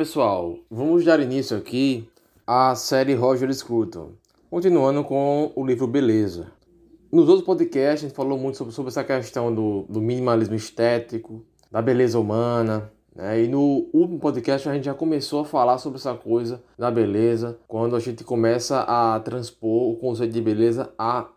Pessoal. Vamos dar início aqui à série Roger Scruton, continuando com o livro Beleza. Nos outros podcasts a gente falou muito sobre, sobre essa questão do, do minimalismo estético, da beleza humana, né? e no último podcast a gente já começou a falar sobre essa coisa da beleza, quando a gente começa a transpor o conceito de beleza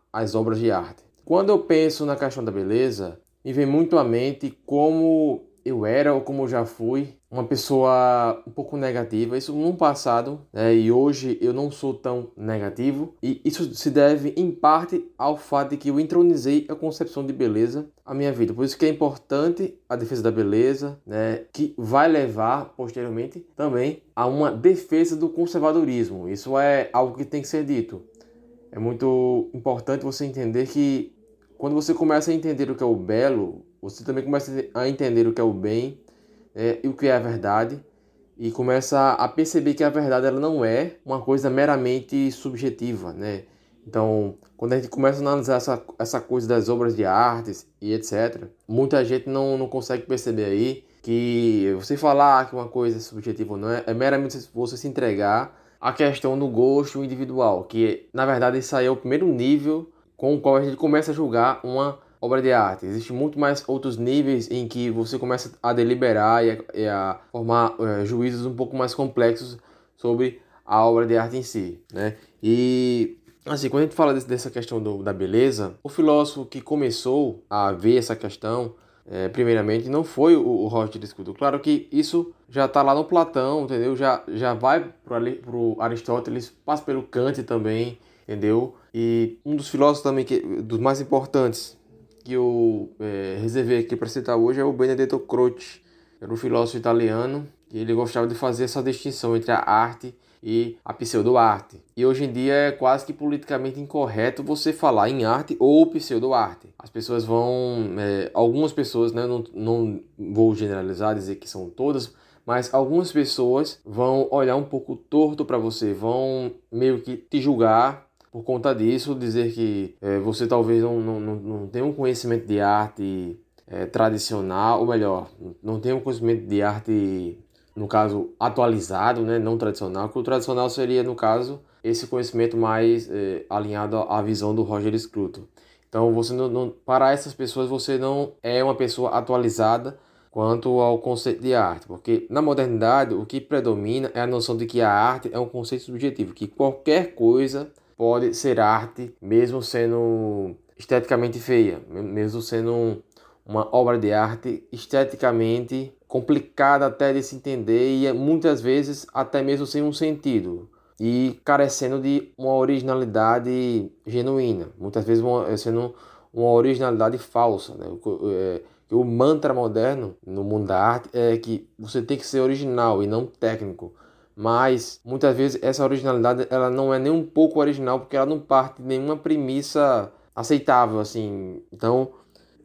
às obras de arte. Quando eu penso na questão da beleza, me vem muito à mente como eu era ou como eu já fui uma pessoa um pouco negativa, isso no passado, né? e hoje eu não sou tão negativo, e isso se deve em parte ao fato de que eu entronizei a concepção de beleza à minha vida. Por isso que é importante a defesa da beleza, né? que vai levar posteriormente também a uma defesa do conservadorismo. Isso é algo que tem que ser dito. É muito importante você entender que quando você começa a entender o que é o belo, você também começa a entender o que é o bem é, o que é a verdade e começa a perceber que a verdade ela não é uma coisa meramente subjetiva, né? Então, quando a gente começa a analisar essa, essa coisa das obras de artes e etc., muita gente não, não consegue perceber aí que você falar que uma coisa é subjetiva ou não é, é meramente você se entregar à questão do gosto individual, que na verdade isso aí é o primeiro nível com o qual a gente começa a julgar uma obra de arte. Existem muito mais outros níveis em que você começa a deliberar e a, e a formar é, juízos um pouco mais complexos sobre a obra de arte em si, né? E assim, quando a gente fala desse, dessa questão do, da beleza, o filósofo que começou a ver essa questão é, primeiramente, não foi o, o Roger Escudo. Claro que isso já está lá no Platão, entendeu? Já, já vai para o Aristóteles, passa pelo Kant também, entendeu? E um dos filósofos também, que, dos mais importantes, que eu é, reservei aqui para citar hoje é o Benedetto Croce, era um filósofo italiano e ele gostava de fazer essa distinção entre a arte e a pseudo-arte. E hoje em dia é quase que politicamente incorreto você falar em arte ou pseudo-arte. As pessoas vão, é, algumas pessoas, né, não, não vou generalizar, dizer que são todas, mas algumas pessoas vão olhar um pouco torto para você, vão meio que te julgar por conta disso, dizer que é, você talvez não, não, não tenha um conhecimento de arte é, tradicional, ou melhor, não tenha um conhecimento de arte, no caso, atualizado, né, não tradicional, que o tradicional seria, no caso, esse conhecimento mais é, alinhado à visão do Roger Scruton. Então, você não, não, para essas pessoas, você não é uma pessoa atualizada quanto ao conceito de arte, porque na modernidade o que predomina é a noção de que a arte é um conceito subjetivo, que qualquer coisa pode ser arte, mesmo sendo esteticamente feia, mesmo sendo uma obra de arte esteticamente complicada até de se entender e muitas vezes até mesmo sem um sentido e carecendo de uma originalidade genuína, muitas vezes uma, sendo uma originalidade falsa. Né? É, o mantra moderno no mundo da arte é que você tem que ser original e não técnico mas muitas vezes essa originalidade ela não é nem um pouco original porque ela não parte de nenhuma premissa aceitável assim. Então,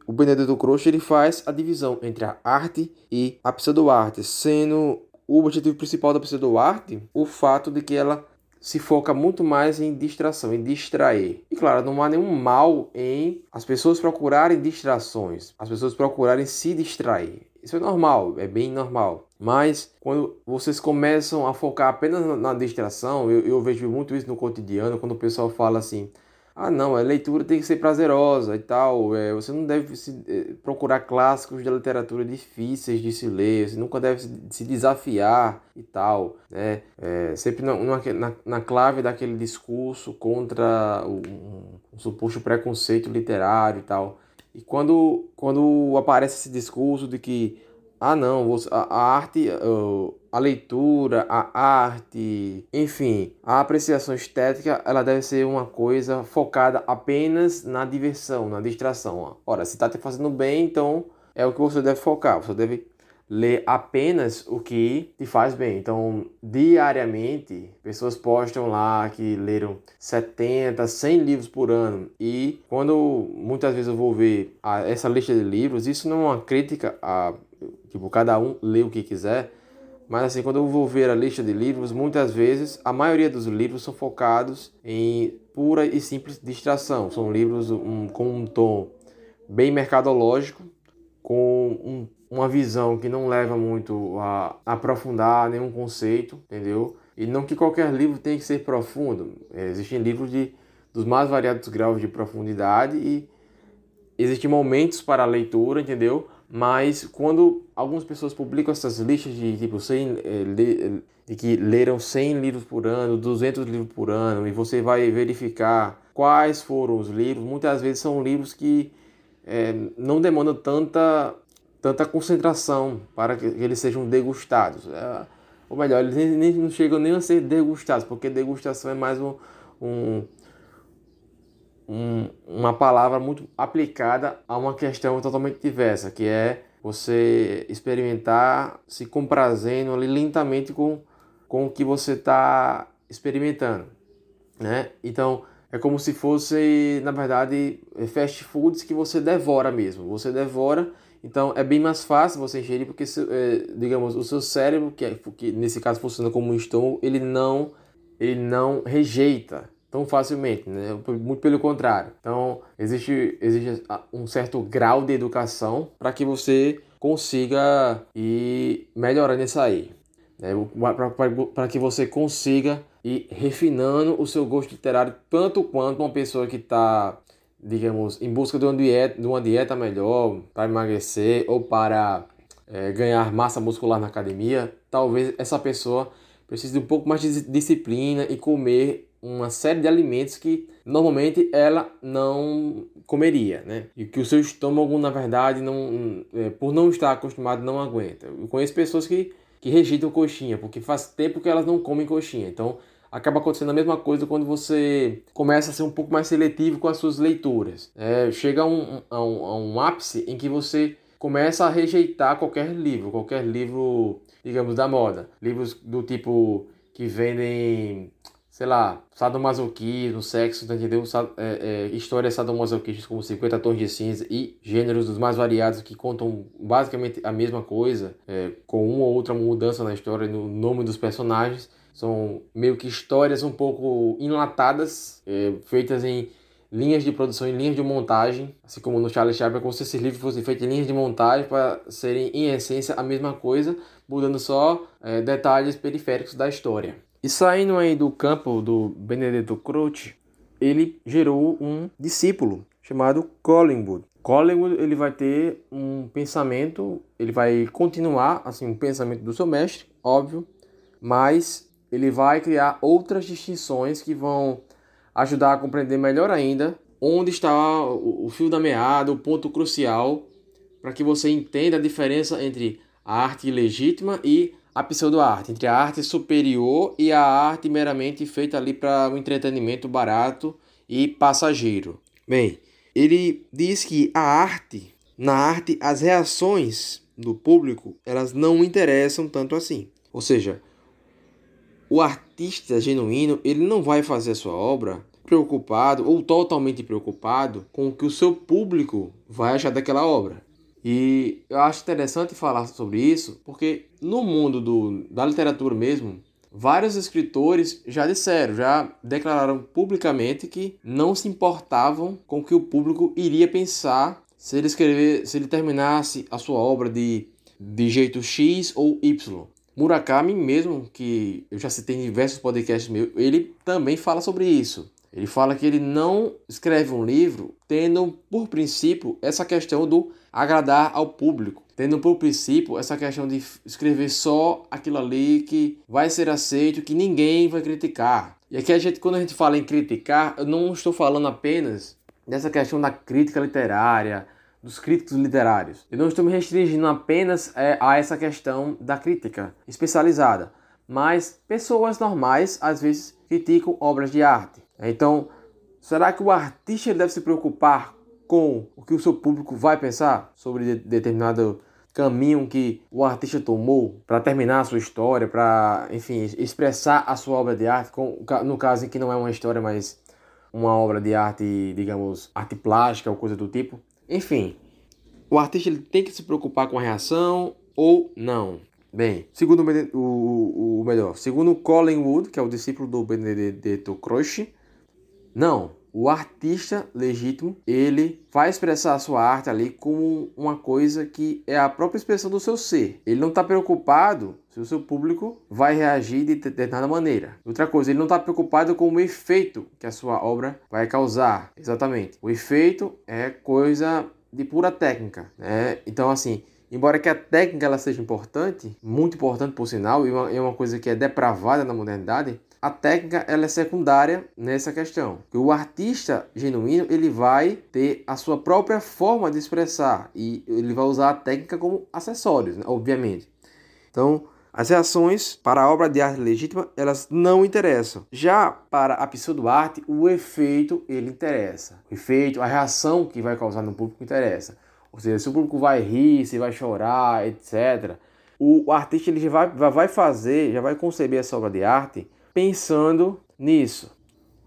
o Benedetto Croce ele faz a divisão entre a arte e a pseudo-arte, sendo o objetivo principal da pseudo-arte o fato de que ela se foca muito mais em distração, em distrair. E claro, não há nenhum mal em as pessoas procurarem distrações, as pessoas procurarem se distrair. Isso é normal, é bem normal. Mas quando vocês começam a focar apenas na, distração, eu, eu, vejo muito isso no cotidiano, quando o pessoal fala assim: ah, não, a leitura tem que ser prazerosa e tal, é, você não deve se, é, procurar clássicos da literatura difíceis de se ler, você nunca deve se, se desafiar e tal, né? É, sempre na, na, na, clave daquele discurso contra o, um, um suposto preconceito literário e tal. E quando, quando aparece esse discurso de que, ah, não, a, arte, a leitura, a arte, enfim, a apreciação estética, ela deve ser uma coisa focada apenas na diversão, na distração. Ora, se está te fazendo bem, então é o que você deve focar. Você deve ler apenas o que te faz bem. Então, diariamente, pessoas postam lá que leram 70, 100 livros por ano. E quando muitas vezes eu vou ver a, essa lista de livros, isso não é uma crítica a tipo cada um lê o que quiser, mas assim, quando eu vou ver a lista de livros, muitas vezes a maioria dos livros são focados em pura e simples distração. São livros um, com um tom bem mercadológico, com um, uma visão que não leva muito a aprofundar nenhum conceito, entendeu? E não que qualquer livro tenha que ser profundo. Existem livros de, dos mais variados graus de profundidade e existem momentos para a leitura, entendeu? Mas quando algumas pessoas publicam essas listas de tipo 100, eh, de que leram 100 livros por ano, 200 livros por ano, e você vai verificar quais foram os livros, muitas vezes são livros que é, não demandam tanta, tanta concentração para que eles sejam degustados. É, ou melhor, eles nem, nem, não chegam nem a ser degustados, porque degustação é mais um, um um, uma palavra muito aplicada a uma questão totalmente diversa, que é você experimentar se comprazendo ali lentamente com, com o que você está experimentando, né? Então, é como se fosse, na verdade, fast foods que você devora mesmo. Você devora, então é bem mais fácil você ingerir, porque, é, digamos, o seu cérebro, que, é, que nesse caso funciona como um estômago, ele não, ele não rejeita tão facilmente, né? muito pelo contrário. Então, existe, existe um certo grau de educação para que você consiga ir melhorando isso aí. Né? Para que você consiga ir refinando o seu gosto literário tanto quanto uma pessoa que está, digamos, em busca de uma dieta, de uma dieta melhor para emagrecer ou para é, ganhar massa muscular na academia, talvez essa pessoa precise de um pouco mais de disciplina e comer uma série de alimentos que normalmente ela não comeria, né? E que o seu estômago, na verdade, não, é, por não estar acostumado, não aguenta. Eu conheço pessoas que, que rejeitam coxinha, porque faz tempo que elas não comem coxinha. Então, acaba acontecendo a mesma coisa quando você começa a ser um pouco mais seletivo com as suas leituras. É, chega a um, a, um, a um ápice em que você começa a rejeitar qualquer livro, qualquer livro, digamos, da moda. Livros do tipo que vendem sei lá, sadomasoquismo, sexo, tá entendeu? É, é, histórias sadomasoquistas como 50 Tons de Cinza e gêneros dos mais variados que contam basicamente a mesma coisa, é, com uma ou outra mudança na história, no nome dos personagens. São meio que histórias um pouco enlatadas, é, feitas em linhas de produção, em linhas de montagem, assim como no Charlie Chaplin, como se esses livros fossem feitos em linhas de montagem para serem, em essência, a mesma coisa, mudando só é, detalhes periféricos da história. E saindo aí do campo do Benedetto Croce, ele gerou um discípulo chamado Collingwood. Collingwood ele vai ter um pensamento, ele vai continuar assim um pensamento do seu mestre, óbvio, mas ele vai criar outras distinções que vão ajudar a compreender melhor ainda onde está o fio da meada, o ponto crucial para que você entenda a diferença entre a arte legítima e a pseudo-arte, entre a arte superior e a arte meramente feita ali para um entretenimento barato e passageiro. Bem, ele diz que a arte, na arte, as reações do público, elas não interessam tanto assim. Ou seja, o artista genuíno, ele não vai fazer a sua obra preocupado ou totalmente preocupado com o que o seu público vai achar daquela obra. E eu acho interessante falar sobre isso, porque no mundo do, da literatura mesmo, vários escritores já disseram, já declararam publicamente que não se importavam com o que o público iria pensar se ele escrever, se ele terminasse a sua obra de, de jeito X ou Y. Murakami mesmo, que eu já citei em diversos podcasts meus, ele também fala sobre isso. Ele fala que ele não escreve um livro tendo por princípio essa questão do agradar ao público, tendo por princípio essa questão de escrever só aquilo ali que vai ser aceito, que ninguém vai criticar. E aqui a gente, quando a gente fala em criticar, eu não estou falando apenas dessa questão da crítica literária, dos críticos literários. Eu não estou me restringindo apenas é, a essa questão da crítica especializada, mas pessoas normais às vezes criticam obras de arte. Então, será que o artista deve se preocupar com o que o seu público vai pensar sobre de determinado caminho que o artista tomou para terminar a sua história, para, enfim, expressar a sua obra de arte, no caso em que não é uma história, mas uma obra de arte, digamos, arte plástica ou coisa do tipo. Enfim, o artista ele tem que se preocupar com a reação ou não. Bem, segundo o, o, o melhor, segundo Colin Wood, que é o discípulo do Benedetto Croce, não, O artista legítimo, ele vai expressar a sua arte ali como uma coisa que é a própria expressão do seu ser. Ele não está preocupado se o seu público vai reagir de determinada maneira. Outra coisa, ele não está preocupado com o efeito que a sua obra vai causar. Exatamente. O efeito é coisa de pura técnica, né? Então, assim, embora que a técnica ela seja importante, muito importante por sinal, e uma, é uma coisa que é depravada na modernidade, a técnica ela é secundária nessa questão. O artista genuíno ele vai ter a sua própria forma de expressar e ele vai usar a técnica como acessórios, né? obviamente. Então, as reações para a obra de arte legítima, elas não interessam. Já para a pseudo-arte, o efeito ele interessa. O efeito, a reação que vai causar no público interessa. Ou seja, se o público vai rir, se vai chorar, etc. O artista ele já vai, vai fazer, já vai conceber essa obra de arte pensando nisso.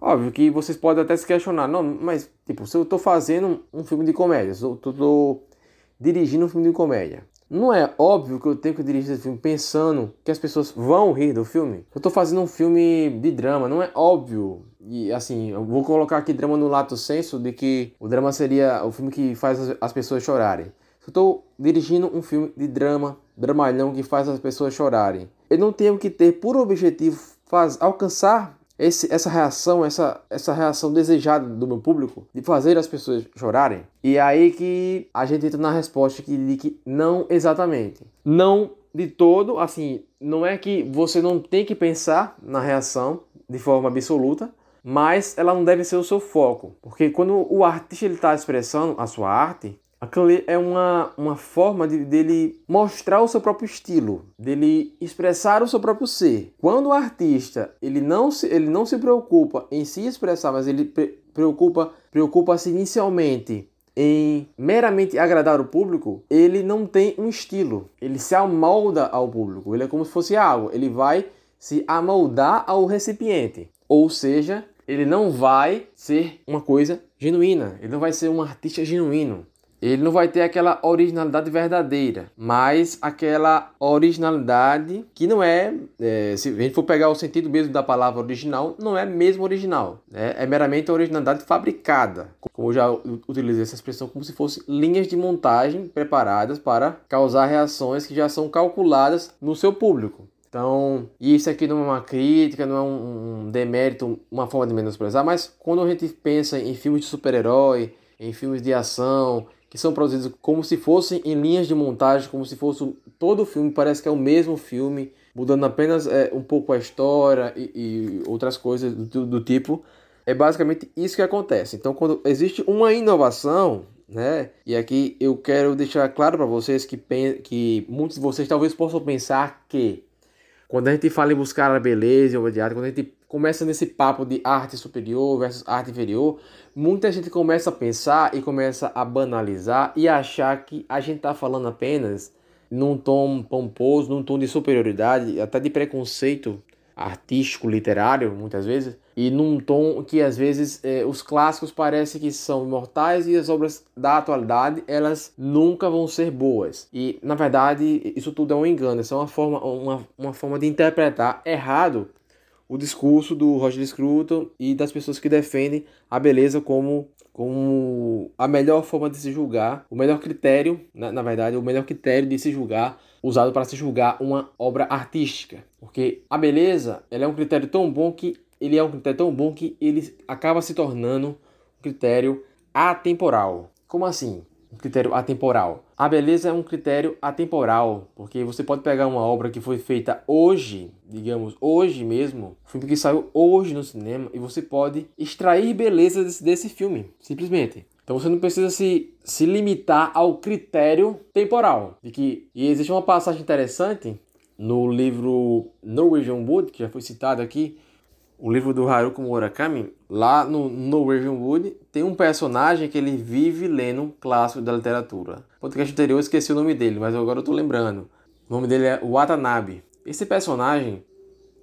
Óbvio que vocês podem até se questionar, não, mas tipo, se eu estou fazendo um filme de comédia, se eu estou dirigindo um filme de comédia, não é óbvio que eu tenho que dirigir esse filme pensando que as pessoas vão rir do filme? Eu estou fazendo um filme de drama, não é óbvio. E assim, eu vou colocar aqui drama no lato senso de que o drama seria o filme que faz as pessoas chorarem. Se eu estou dirigindo um filme de drama, dramalhão que faz as pessoas chorarem, eu não tenho que ter por objetivo faz, alcançar esse, essa reação, essa, essa reação desejada do meu público, de fazer as pessoas chorarem. E é aí que a gente entra na resposta que diz que não exatamente. Não de todo, assim, não é que você não tem que pensar na reação de forma absoluta, mas ela não deve ser o seu foco. Porque quando o artista está expressando a sua arte, Aquilo é uma, uma forma de, dele mostrar o seu próprio estilo, dele expressar o seu próprio ser. Quando o artista ele não se, ele não se preocupa em se expressar, mas ele pre preocupa preocupa-se inicialmente em meramente agradar o público, ele não tem um estilo. Ele se amolda ao público. Ele é como se fosse água. Ele vai se amoldar ao recipiente. Ou seja, ele não vai ser uma coisa genuína. Ele não vai ser um artista genuíno ele não vai ter aquela originalidade verdadeira, mas aquela originalidade que não é, é, se a gente for pegar o sentido mesmo da palavra original, não é mesmo original, né? é meramente a originalidade fabricada, como eu já utilizei essa expressão como se fosse linhas de montagem preparadas para causar reações que já são calculadas no seu público. Então, isso aqui não é uma crítica, não é um, um demérito, uma forma de menosprezar, mas quando a gente pensa em filmes de super-herói, em filmes de ação, que são produzidos como se fossem em linhas de montagem, como se fosse todo o filme, parece que é o mesmo filme, mudando apenas é, um pouco a história e, e outras coisas do, do, tipo. É basicamente isso que acontece. Então, quando existe uma inovação, né? E aqui eu quero deixar claro para vocês que, que muitos de vocês talvez possam pensar que quando a gente fala em buscar a beleza obra de arte, quando a gente começa nesse papo de arte superior versus arte inferior, muita gente começa a pensar e começa a banalizar e achar que a gente está falando apenas num tom pomposo, num tom de superioridade, até de preconceito artístico, literário, muitas vezes, e num tom que às vezes eh, os clássicos parecem que são imortais e as obras da atualidade elas nunca vão ser boas. E na verdade isso tudo é um engano, isso é uma forma, uma, uma forma de interpretar errado o discurso do Roger Scruton e das pessoas que defendem a beleza como, como a melhor forma de se julgar, o melhor critério, na, na verdade, o melhor critério de se julgar usado para se julgar uma obra artística. Porque a beleza ela é um critério tão bom que ele é um critério tão bom que ele acaba se tornando um critério atemporal. Como assim? Um critério atemporal. A beleza é um critério atemporal, porque você pode pegar uma obra que foi feita hoje, digamos, hoje mesmo, um filme que saiu hoje no cinema, e você pode extrair beleza desse, desse filme, simplesmente. Então você não precisa se, se limitar ao critério temporal. De que, e existe uma passagem interessante no livro Norwegian Wood, que já foi citado aqui, o livro do Haruki Murakami, lá no Norwegian Wood, tem um personagem que ele vive lendo um clássico da literatura. No podcast anterior eu esqueci o nome dele, mas agora eu tô lembrando. O nome dele é Watanabe. Esse personagem,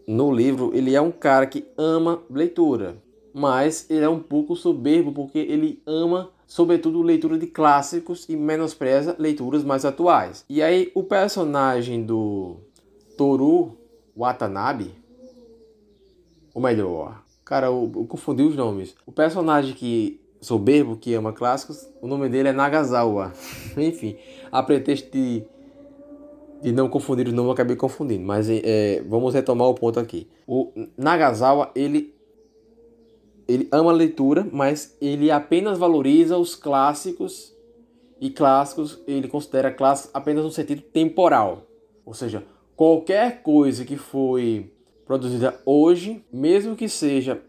no livro, ele é um cara que ama leitura, mas ele é um pouco soberbo porque ele ama, sobretudo, leitura de clássicos e menospreza leituras mais atuais. E aí o personagem do Toru Watanabe, ou melhor, Cara, eu, eu confundi os nomes. O personagem que soberbo, que ama clássicos, o nome dele é Nagasawa. Enfim, a pretexto de, de não confundir o nome, eu acabei confundindo. Mas é, vamos retomar o ponto aqui. O Nagasawa, ele, ele ama a leitura, mas ele apenas valoriza os clássicos. E clássicos, ele considera clássicos apenas no sentido temporal. Ou seja, qualquer coisa que foi produzida hoje, mesmo que seja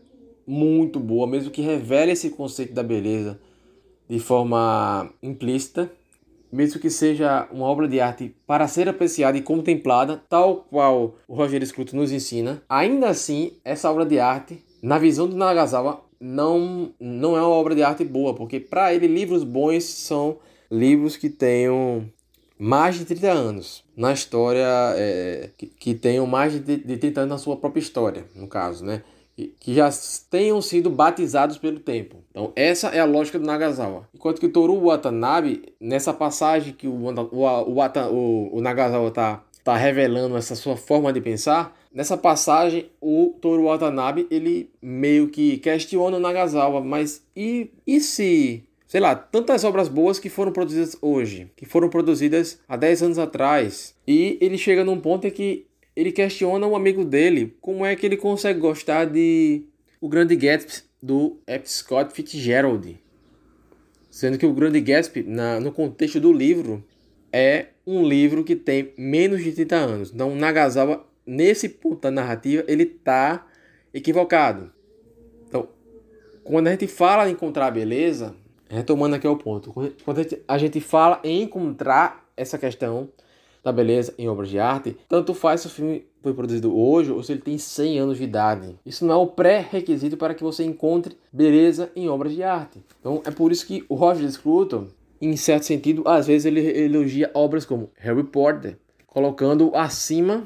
muito boa, mesmo que revele esse conceito da beleza de forma implícita, mesmo que seja uma obra de arte para ser apreciada e contemplada, tal qual o Roger Scruton nos ensina, ainda assim, essa obra de arte, na visão do Nagasawa, não, não é uma obra de arte boa, porque para ele livros bons são livros que tenham mais de 30 anos na história, é, que, que, tenham mais de, de 30 anos na sua própria história, no caso, né? Que, que já tenham sido batizados pelo tempo. Então, essa é a lógica do Nagasawa. Enquanto que o Toru Watanabe, nessa passagem que o, o, o, o, Nagasawa está tá revelando essa sua forma de pensar, nessa passagem o Toru Watanabe ele meio que questiona o Nagasawa, mas e, e se sei lá, tantas obras boas que foram produzidas hoje, que foram produzidas há 10 anos atrás. E ele chega num ponto em que ele questiona um amigo dele como é que ele consegue gostar de O Grande Gatsby do F. Scott Fitzgerald. Sendo que O Grande Gatsby, na, no contexto do livro, é um livro que tem menos de 30 anos. Então, Nagasawa, nesse ponto da narrativa, ele está equivocado. Então, quando a gente fala em encontrar beleza, retomando aqui o ponto, quando a gente fala em encontrar essa questão da beleza em obras de arte, tanto faz se o filme foi produzido hoje ou se ele tem 100 anos de idade. Isso não é o pré-requisito para que você encontre beleza em obras de arte. Então é por isso que o Roger Scruton, em certo sentido, às vezes ele elogia obras como Harry Potter, colocando acima,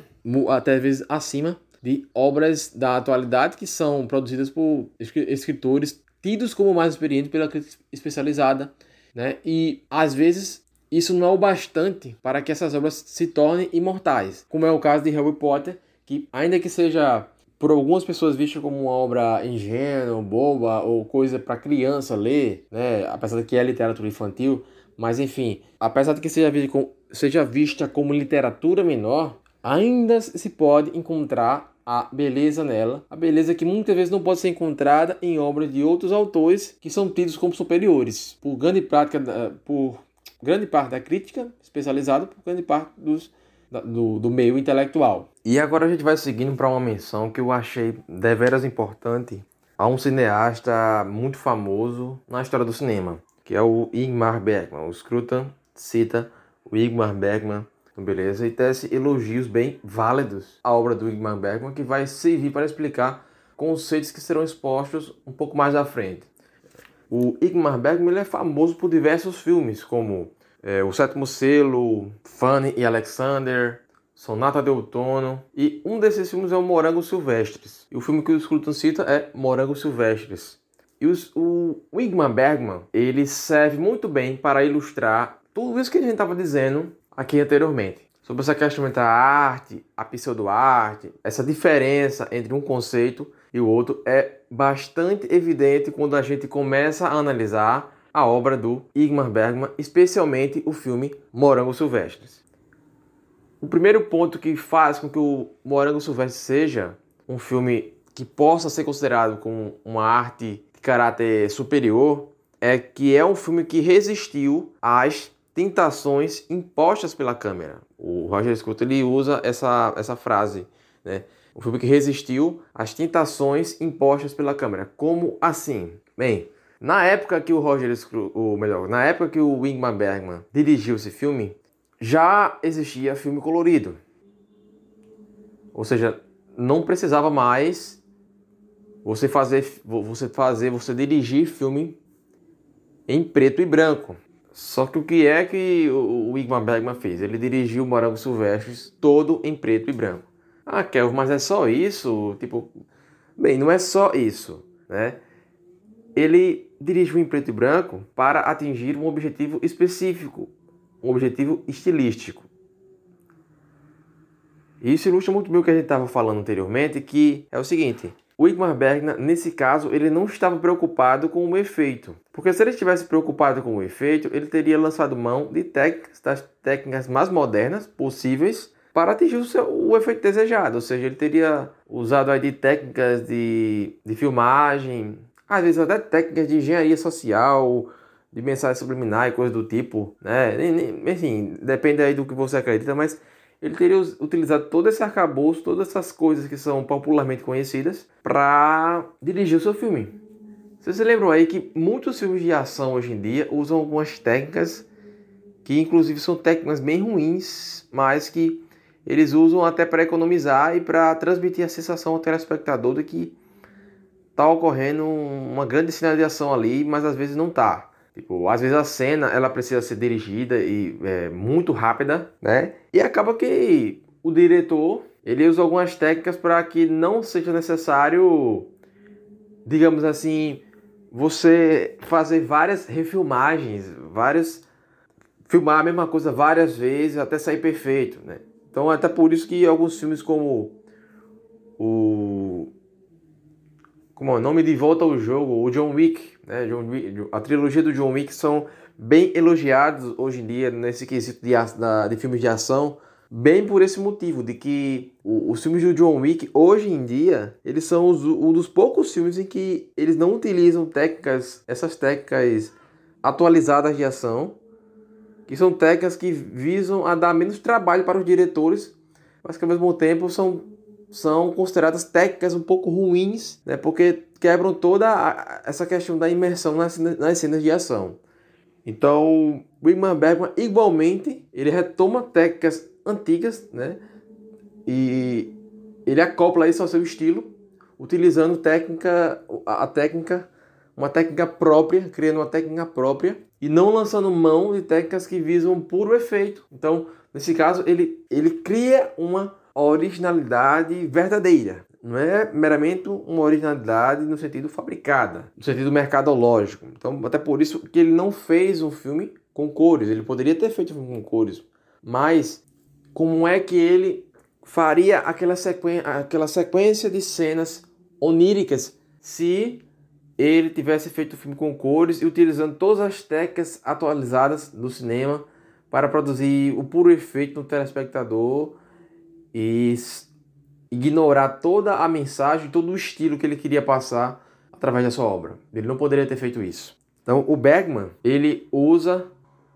até às vezes acima, de obras da atualidade que são produzidas por escritores tidos como mais experientes pela crítica especializada, né? E às vezes isso não é o bastante para que essas obras se tornem imortais, como é o caso de Harry Potter, que ainda que seja por algumas pessoas vista como uma obra ingênua, boba ou coisa para criança ler, né? Apesar de que é literatura infantil, mas enfim, apesar de que seja vista, como, seja vista como literatura menor, ainda se pode encontrar a beleza nela, a beleza que muitas vezes não pode ser encontrada em obras de outros autores que são tidos como superiores, por grande prática, por grande parte da crítica especializada, por grande parte dos, do, do meio intelectual. E agora a gente vai seguindo para uma menção que eu achei deveras importante a um cineasta muito famoso na história do cinema, que é o Ingmar Bergman. O Scruton cita o Ingmar Bergman beleza? E tece elogios bem válidos à obra do Ingmar Bergman, que vai servir para explicar conceitos que serão expostos um pouco mais à frente. O Ingmar Bergman é famoso por diversos filmes, como é, O Sétimo Selo, Fanny e Alexander, Sonata de Outono, e um desses filmes é o Morango Silvestres. E o filme que o Scruton cita é Morango Silvestres. E os, o, o Ingmar Bergman, ele serve muito bem para ilustrar tudo isso que a gente estava dizendo aqui anteriormente. Sobre essa questão entre a arte, a pseudo-arte, essa diferença entre um conceito e o outro é bastante evidente quando a gente começa a analisar a obra do Igmar Bergman, especialmente o filme Morango Silvestres. O primeiro ponto que faz com que o Morango Silvestre seja um filme que possa ser considerado como uma arte de caráter superior é que é um filme que resistiu às tentações impostas pela câmera. O Roger Scruton ele usa essa, essa frase, né? O filme que resistiu às tentações impostas pela câmera. Como assim? Bem, na época que o Roger Scruton, ou melhor, na época que o Ingmar Bergman dirigiu esse filme, já existia filme colorido. Ou seja, não precisava mais você fazer, você fazer, você dirigir filme em preto e branco. Só que o que é que o Igmar Bergman fez? Ele dirigiu Morango Silvestres todo em preto e branco. Ah, Kelvin, mas é só isso? Tipo, bem, não é só isso, né? Ele dirigiu em preto e branco para atingir um objetivo específico, um objetivo estilístico. Isso ilustra muito bem o que a gente estava falando anteriormente, que é o seguinte: o Igmar Bergman, nesse caso, ele não estava preocupado com o efeito. Porque se ele estivesse preocupado com o efeito, ele teria lançado mão de técnicas, das técnicas mais modernas possíveis para atingir o, seu, o efeito desejado. Ou seja, ele teria usado aí de técnicas de, de filmagem, às vezes até técnicas de engenharia social, de mensagem subliminar e coisas do tipo, né? Enfim, depende aí do que você acredita, mas ele teria utilizado todo esse arcabouço, todas essas coisas que são popularmente conhecidas, para dirigir o seu filme. Vocês se lembram aí que muitos filmes de ação hoje em dia usam algumas técnicas que, inclusive, são técnicas bem ruins, mas que eles usam até para economizar e para transmitir a sensação ao telespectador de que está ocorrendo uma grande sinalização ali, mas às vezes não está. Tipo, às vezes a cena ela precisa ser dirigida e é, muito rápida, né? E acaba que o diretor ele usa algumas técnicas para que não seja necessário, digamos assim, você fazer várias refilmagens, várias filmar a mesma coisa várias vezes até sair perfeito, né? Então até por isso que alguns filmes como o como é o nome de volta ao jogo, o John Wick, né? A trilogia do John Wick são bem elogiados hoje em dia nesse quesito de, de filmes de ação, bem por esse motivo, de que os filmes do John Wick, hoje em dia, eles são os, um dos poucos filmes em que eles não utilizam técnicas, essas técnicas atualizadas de ação, que são técnicas que visam a dar menos trabalho para os diretores, mas que ao mesmo tempo são são consideradas técnicas um pouco ruins, né, porque quebram toda a, essa questão da imersão nas, nas cenas de ação. Então, o Ingmar Bergman, igualmente, ele retoma técnicas antigas, né, e ele acopla isso ao seu estilo, utilizando técnica, a técnica, uma técnica própria, criando uma técnica própria, e não lançando mão de técnicas que visam puro efeito. Então, nesse caso, ele, ele cria uma originalidade verdadeira. Não é meramente uma originalidade no sentido fabricada, no sentido mercadológico. Então, até por isso que ele não fez um filme com cores. Ele poderia ter feito um filme com cores, mas como é que ele faria aquela, sequen aquela sequência de cenas oníricas se ele tivesse feito o filme com cores e utilizando todas as técnicas atualizadas do cinema para produzir o puro efeito no telespectador e ignorar toda a mensagem, todo o estilo que ele queria passar através da sua obra. Ele não poderia ter feito isso. Então, o Bergman, ele usa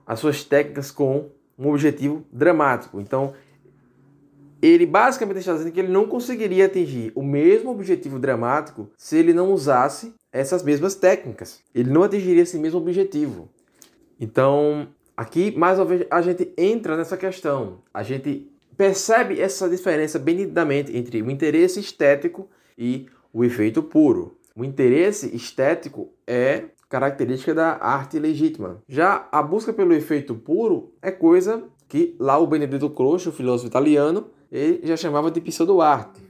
as suas técnicas com um objetivo dramático. Então, ele basicamente está dizendo que ele não conseguiria atingir o mesmo objetivo dramático se ele não usasse essas mesmas técnicas. Ele não atingiria esse mesmo objetivo. Então, aqui mais uma vez a gente entra nessa questão. A gente percebe essa diferença bem nitidamente entre o interesse estético e o efeito puro. O interesse estético é característica da arte legítima. Já a busca pelo efeito puro é coisa que lá o Benedetto Croce, o filósofo italiano, ele já chamava de pseudo-arte.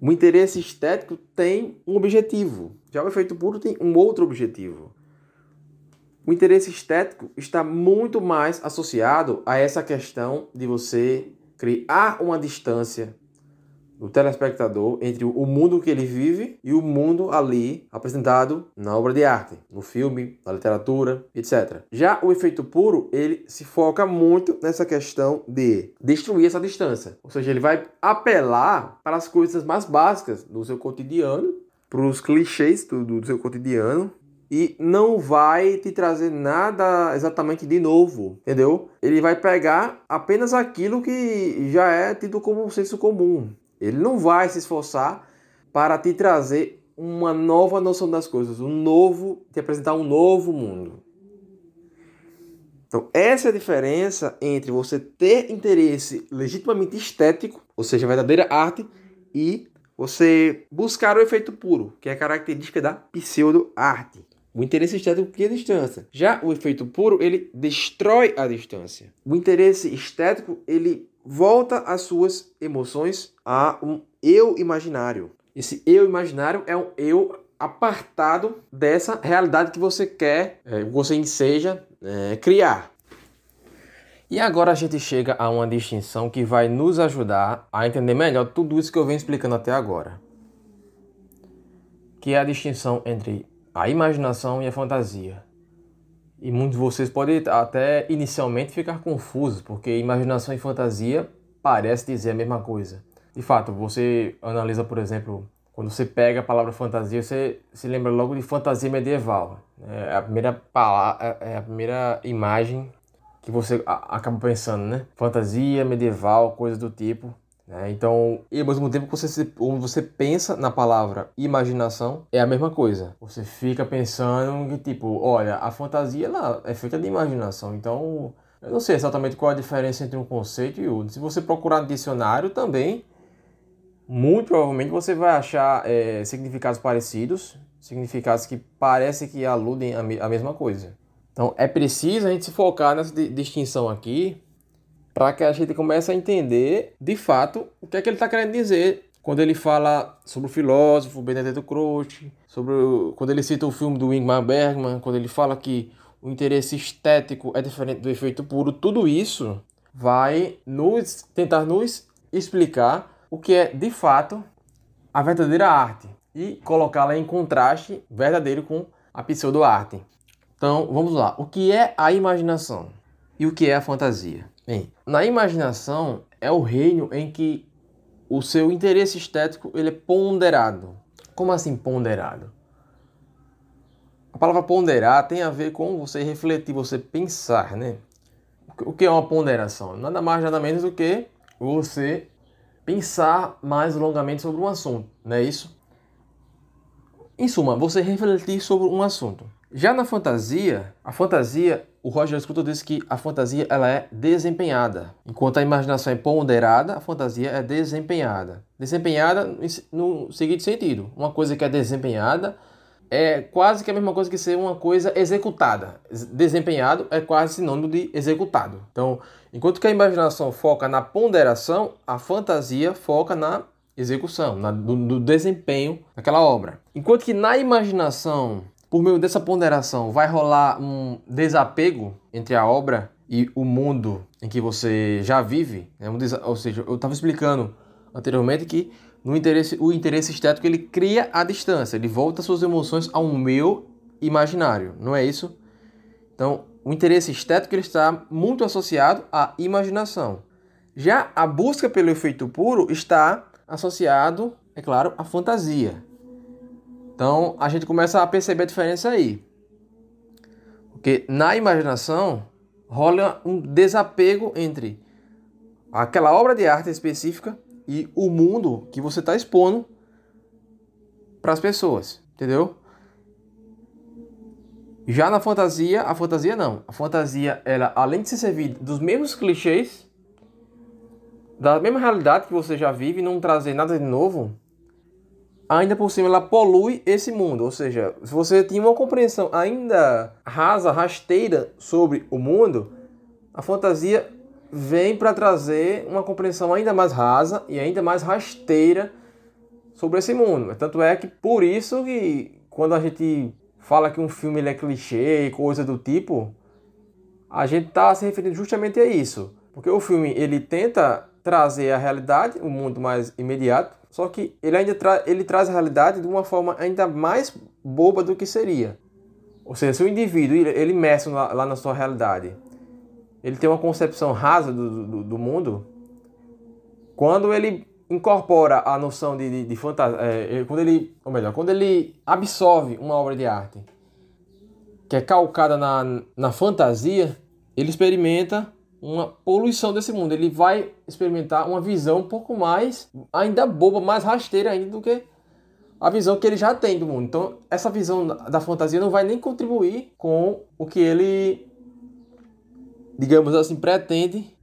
O interesse estético tem um objetivo, já o efeito puro tem um outro objetivo. O interesse estético está muito mais associado a essa questão de você criar uma distância do telespectador entre o mundo que ele vive e o mundo ali apresentado na obra de arte, no filme, na literatura, etc. Já o efeito puro, ele se foca muito nessa questão de destruir essa distância. Ou seja, ele vai apelar para as coisas mais básicas do seu cotidiano, para os clichês do, do seu cotidiano, e não vai te trazer nada exatamente de novo, entendeu? Ele vai pegar apenas aquilo que já é tido como senso comum. Ele não vai se esforçar para te trazer uma nova noção das coisas, um novo, te apresentar um novo mundo. Então, essa é a diferença entre você ter interesse legitimamente estético, ou seja, verdadeira arte, e você buscar o efeito puro, que é a característica da pseudo-arte. O interesse estético cria distância. Já o efeito puro, ele destrói a distância. O interesse estético, ele volta as suas emoções a um eu imaginário. Esse eu imaginário é um eu apartado dessa realidade que você quer, é, que você enseja é, criar. E agora a gente chega a uma distinção que vai nos ajudar a entender melhor tudo isso que eu venho explicando até agora. Que é a distinção entre a imaginação e a fantasia. E muitos de vocês podem até inicialmente ficar confusos, porque imaginação e fantasia parece dizer a mesma coisa. De fato, você analisa, por exemplo, quando você pega a palavra fantasia, você se lembra logo de fantasia medieval. É a primeira palavra, é a primeira imagem que você acaba pensando, né? Fantasia, medieval, coisa do tipo. Né? Então, e ao mesmo tempo que você, você pensa na palavra imaginação, é a mesma coisa. Você fica pensando que, tipo, olha, a fantasia ela é feita de imaginação. Então, eu não sei exatamente qual a diferença entre um conceito e outro. Se você procurar no dicionário também, muito provavelmente você vai achar é, significados parecidos, significados que parecem que aludem a mesma coisa. Então é preciso a gente se focar nessa distinção aqui para que a gente comece a entender de fato o que é que ele está querendo dizer quando ele fala sobre o filósofo Benedetto Croce, sobre o, quando ele cita o filme do Ingmar Bergman, quando ele fala que o interesse estético é diferente do efeito puro, tudo isso vai nos tentar nos explicar o que é de fato a verdadeira arte e colocá-la em contraste verdadeiro com a pseudo-arte. Então, vamos lá. O que é a imaginação e o que é a fantasia? Bem, na imaginação é o reino em que o seu interesse estético ele é ponderado. Como assim ponderado? A palavra ponderar tem a ver com você refletir, você pensar, né? O que é uma ponderação? Nada mais, nada menos do que você pensar mais longamente sobre um assunto, não é isso? Em suma, você refletir sobre um assunto. Já na fantasia, a fantasia, o Roger Scruton disse que a fantasia ela é desempenhada, enquanto a imaginação é ponderada, a fantasia é desempenhada. Desempenhada no seguinte sentido, uma coisa que é desempenhada é quase que a mesma coisa que ser uma coisa executada. Desempenhado é quase sinônimo de executado. Então, enquanto que a imaginação foca na ponderação, a fantasia foca na execução, na, desempenho daquela obra. Enquanto que na imaginação por meio dessa ponderação, vai rolar um desapego entre a obra e o mundo em que você já vive. Né? Um ou seja, eu estava explicando anteriormente que no interesse, o interesse estético ele cria a distância, ele volta suas emoções ao meu imaginário, não é isso? Então, o interesse estético ele está muito associado à imaginação. Já a busca pelo efeito puro está associado, é claro, à fantasia. Então a gente começa a perceber a diferença aí. Porque na imaginação rola um desapego entre aquela obra de arte específica e o mundo que você está expondo para as pessoas, entendeu? Já na fantasia, a fantasia não. A fantasia, ela, além de se servir dos mesmos clichês, da mesma realidade que você já vive, não trazer nada de novo, ainda por cima ela polui esse mundo. Ou seja, se você tinha uma compreensão ainda rasa, rasteira sobre o mundo, a fantasia vem para trazer uma compreensão ainda mais rasa e ainda mais rasteira sobre esse mundo. Tanto é que por isso que quando a gente fala que um filme é clichê e coisa do tipo, a gente está se referindo justamente a isso. Porque o filme ele tenta trazer a realidade, o um mundo mais imediato, só que ele ainda tra ele traz a realidade de uma forma ainda mais boba do que seria. Ou seja, se o indivíduo ele lá, lá na sua realidade, ele tem uma concepção rasa do, do, do mundo, quando ele incorpora a noção de, de, de fantasia, é, quando ele, ou melhor, quando ele absorve uma obra de arte que é calcada na, na fantasia, ele experimenta uma poluição desse mundo. Ele vai experimentar uma visão um pouco mais, ainda boba, mais rasteira ainda do que a visão que ele já tem do mundo. Então, essa visão da fantasia não vai nem contribuir com o que ele, digamos assim, pretende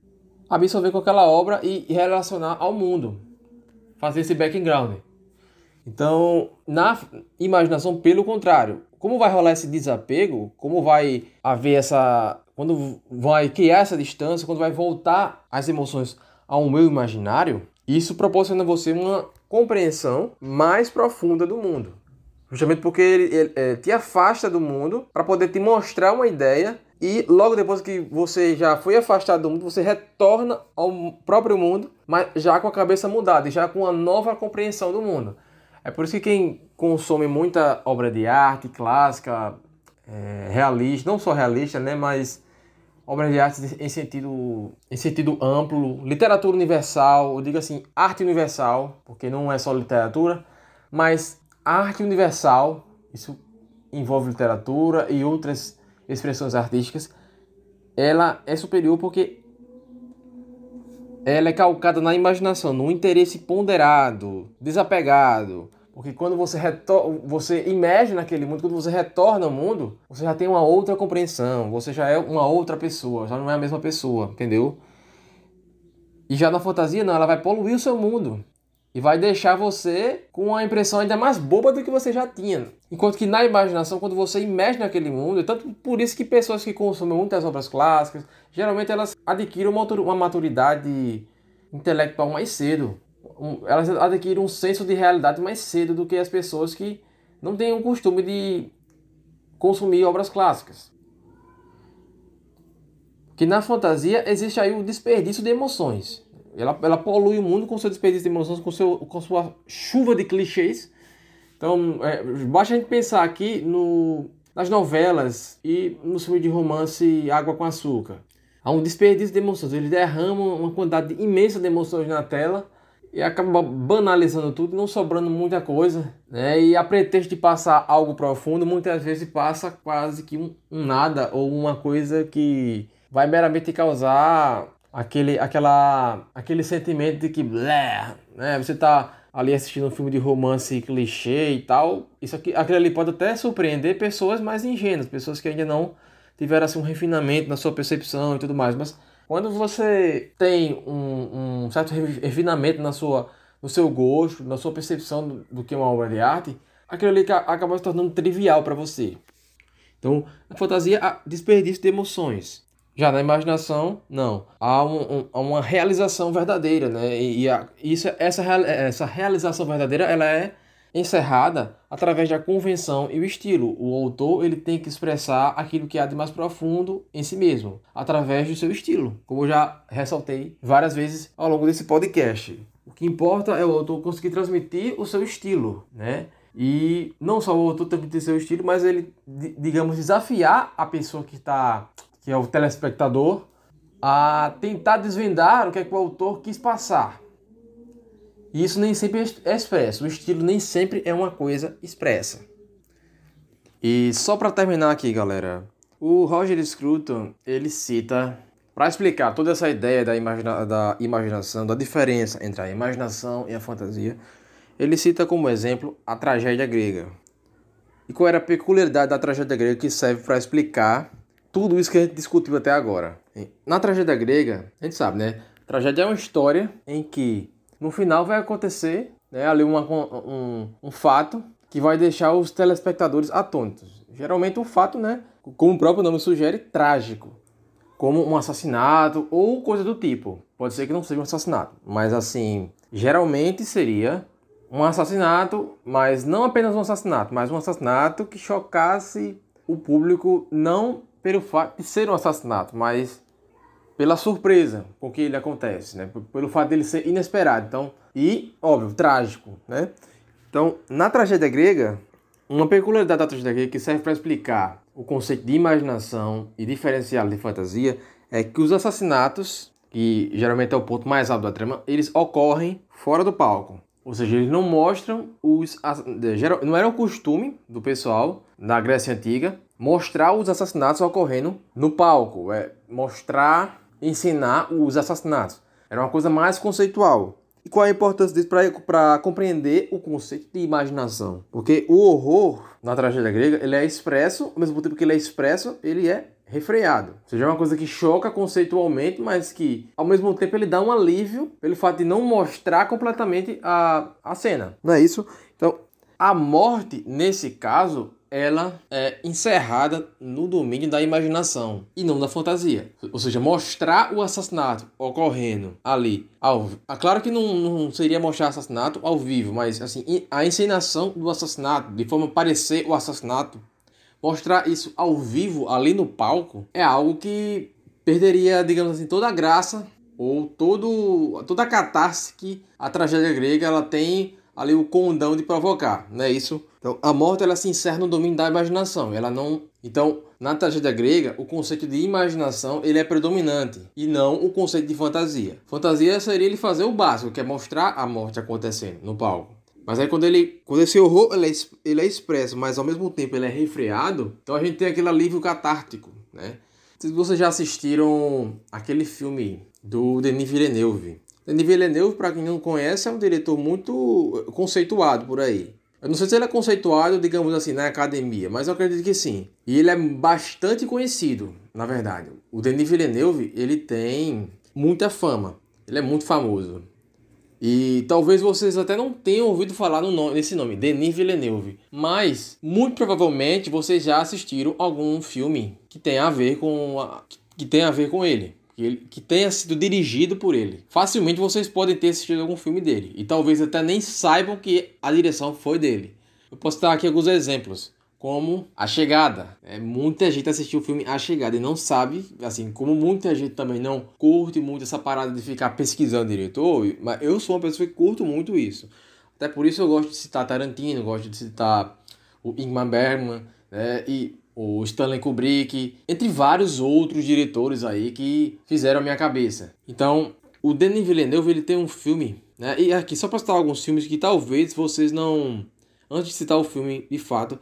absorver com aquela obra e relacionar ao mundo. Fazer esse background. Então, na imaginação, pelo contrário, como vai rolar esse desapego, como vai haver essa quando vai criar essa distância, quando vai voltar as emoções ao meu imaginário, isso proporciona a você uma compreensão mais profunda do mundo. Justamente porque ele, ele é, te afasta do mundo para poder te mostrar uma ideia e logo depois que você já foi afastado do mundo, você retorna ao próprio mundo, mas já com a cabeça mudada e já com uma nova compreensão do mundo. É por isso que quem consome muita obra de arte clássica, é, realista, não só realista, né, mas obras de arte em sentido, em sentido amplo, literatura universal, eu digo assim, arte universal, porque não é só literatura, mas arte universal, isso envolve literatura e outras expressões artísticas, ela é superior porque ela é calcada na imaginação, no interesse ponderado, desapegado, porque quando você, você imerge naquele mundo, quando você retorna ao mundo, você já tem uma outra compreensão, você já é uma outra pessoa, já não é a mesma pessoa, entendeu? E já na fantasia, não, ela vai poluir o seu mundo. E vai deixar você com uma impressão ainda mais boba do que você já tinha. Enquanto que na imaginação, quando você imerge naquele mundo, é tanto por isso que pessoas que consomem muitas obras clássicas, geralmente elas adquirem uma maturidade intelectual mais cedo um, elas adquirem um senso de realidade mais cedo do que as pessoas que não têm o costume de consumir obras clássicas. Que na fantasia existe aí o desperdício de emoções. Ela, ela polui o mundo com seu desperdício de emoções, com, seu, com sua chuva de clichês. Então, é, basta a gente pensar aqui no, nas novelas e no filme de romance Água com Açúcar. Há um desperdício de emoções. Eles derramam uma quantidade imensa de emoções na tela e acaba banalizando tudo, não sobrando muita coisa, né? E a pretexto de passar algo profundo, muitas vezes passa quase que um, um nada ou uma coisa que vai meramente causar aquele, aquela, aquele sentimento de que blé, né? Você tá ali assistindo um filme de romance clichê e tal, isso aqui, aquilo ali pode até surpreender pessoas mais ingênuas, pessoas que ainda não tiveram assim, um refinamento na sua percepção e tudo mais, mas quando você tem um, um certo refinamento na sua, no seu gosto, na sua percepção do, do que é uma obra de arte, aquilo ali acaba se tornando trivial para você. Então, na fantasia há desperdício de emoções. Já na imaginação, não. Há, um, um, uma realização verdadeira, né? E, e a, isso, essa, essa realização verdadeira, ela é encerrada através da convenção e o estilo. O autor ele tem que expressar aquilo que há de mais profundo em si mesmo, através do seu estilo, como eu já ressaltei várias vezes ao longo desse podcast. O que importa é o autor conseguir transmitir o seu estilo, né? E não só o autor transmitir seu estilo, mas ele, digamos, desafiar a pessoa que está, que é o telespectador, a tentar desvendar o que, é que o autor quis passar. E isso nem sempre é expresso. O estilo nem sempre é uma coisa expressa. E só para terminar aqui, galera, o Roger Scruton ele cita para explicar toda essa ideia da, imagina da imaginação, da diferença entre a imaginação e a fantasia, ele cita como exemplo a tragédia grega. E qual era a peculiaridade da tragédia grega que serve para explicar tudo isso que a gente discutiu até agora? Na tragédia grega, a gente sabe, né? Tragédia é uma história em que no final vai acontecer né, ali uma, um, um fato que vai deixar os telespectadores atônitos. Geralmente um fato, né, como o próprio nome sugere, trágico, como um assassinato ou coisa do tipo. Pode ser que não seja um assassinato, mas assim, geralmente seria um assassinato, mas não apenas um assassinato, mas um assassinato que chocasse o público não pelo fato de ser um assassinato, mas pela surpresa com que ele acontece, né? Pelo fato dele ser inesperado. Então, e, óbvio, trágico, né? Então, na tragédia grega, uma peculiaridade da tragédia grega que serve para explicar o conceito de imaginação e diferenciá-lo de fantasia é que os assassinatos, que geralmente é o ponto mais alto da trama, eles ocorrem fora do palco. Ou seja, eles não mostram os. Não era um costume do pessoal na Grécia Antiga mostrar os assassinatos ocorrendo no palco, é mostrar ensinar os assassinatos. Era uma coisa mais conceitual. E qual a importância disso para compreender o conceito de imaginação? Porque o horror na tragédia grega ele é expresso, ao mesmo tempo que ele é expresso, ele é refreado. Ou seja, é uma coisa que choca conceitualmente, mas que ao mesmo tempo ele dá um alívio pelo fato de não mostrar completamente a, a cena. Não é isso? Então, a morte, nesse caso, ela é encerrada no domínio da imaginação e não da fantasia. Ou seja, mostrar o assassinato ocorrendo ali. Ao, ah, claro que não, não seria mostrar assassinato ao vivo, mas assim, a encenação do assassinato, de forma a parecer o assassinato, mostrar isso ao vivo, ali no palco, é algo que perderia, digamos assim, toda a graça ou todo, toda a catarse que a tragédia grega ela tem ali o condão de provocar, não é isso? Então, a morte ela se encerra no domínio da imaginação, ela não... Então, na tragédia grega, o conceito de imaginação ele é predominante e não o conceito de fantasia. Fantasia seria ele fazer o básico, que é mostrar a morte acontecendo no palco. Mas aí quando ele, quando esse horror ele é, ele é expresso, mas ao mesmo tempo ele é refreado, então a gente tem aquele alívio catártico, né? Se vocês já assistiram aquele filme do Denis Villeneuve, Denis Villeneuve, para quem não conhece, é um diretor muito conceituado por aí. Eu não sei se ele é conceituado, digamos assim, na academia, mas eu acredito que sim. E ele é bastante conhecido, na verdade. O Denis Villeneuve, ele tem muita fama. Ele é muito famoso. E talvez vocês até não tenham ouvido falar no nome, nesse nome, Denis Villeneuve. Mas, muito provavelmente, vocês já assistiram algum filme que tem a ver com, a, que tem a ver com ele que, ele, que tenha sido dirigido por ele. Facilmente vocês podem ter assistido algum filme dele e talvez até nem saibam que a direção foi dele. Eu posso dar aqui alguns exemplos, como A Chegada. É, muita gente assistiu o filme A Chegada e não sabe, assim, como muita gente também não curte muito essa parada de ficar pesquisando diretor, mas eu sou uma pessoa que curto muito isso. Até por isso eu gosto de citar Tarantino, gosto de citar o Ingmar Bergman, né? E o Stanley Kubrick, entre vários outros diretores aí que fizeram a minha cabeça. Então, o Denis Villeneuve ele tem um filme, né? E aqui só para citar alguns filmes que talvez vocês não, antes de citar o filme de fato,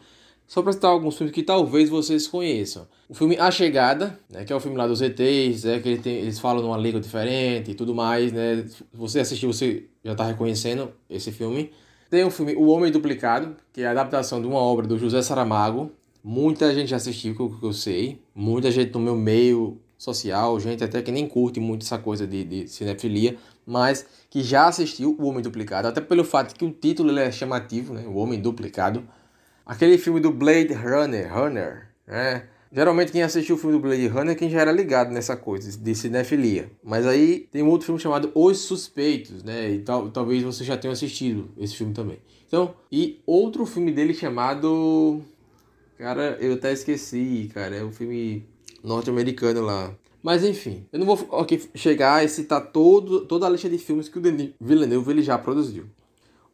só para citar alguns filmes que talvez vocês conheçam. O filme A Chegada, né, que é o filme lá dos ETs, é que ele tem, eles falam numa língua diferente e tudo mais, né? Você assistiu, você já está reconhecendo esse filme. Tem o filme O Homem Duplicado, que é a adaptação de uma obra do José Saramago, Muita gente já assistiu, que eu sei. Muita gente no meu meio social, gente até que nem curte muito essa coisa de, de cinefilia, mas que já assistiu O Homem Duplicado, até pelo fato que o título é chamativo, né? O Homem Duplicado. Aquele filme do Blade Runner, Runner, né? Geralmente quem assistiu o filme do Blade Runner é quem já era ligado nessa coisa de cinefilia. Mas aí tem um outro filme chamado Os Suspeitos, né? E tal, talvez você já tenha assistido esse filme também. Então, e outro filme dele chamado Cara, eu até esqueci, cara. É um filme norte-americano lá. Mas enfim, eu não vou aqui chegar e citar todo, toda a lista de filmes que o Denis Villeneuve ele já produziu.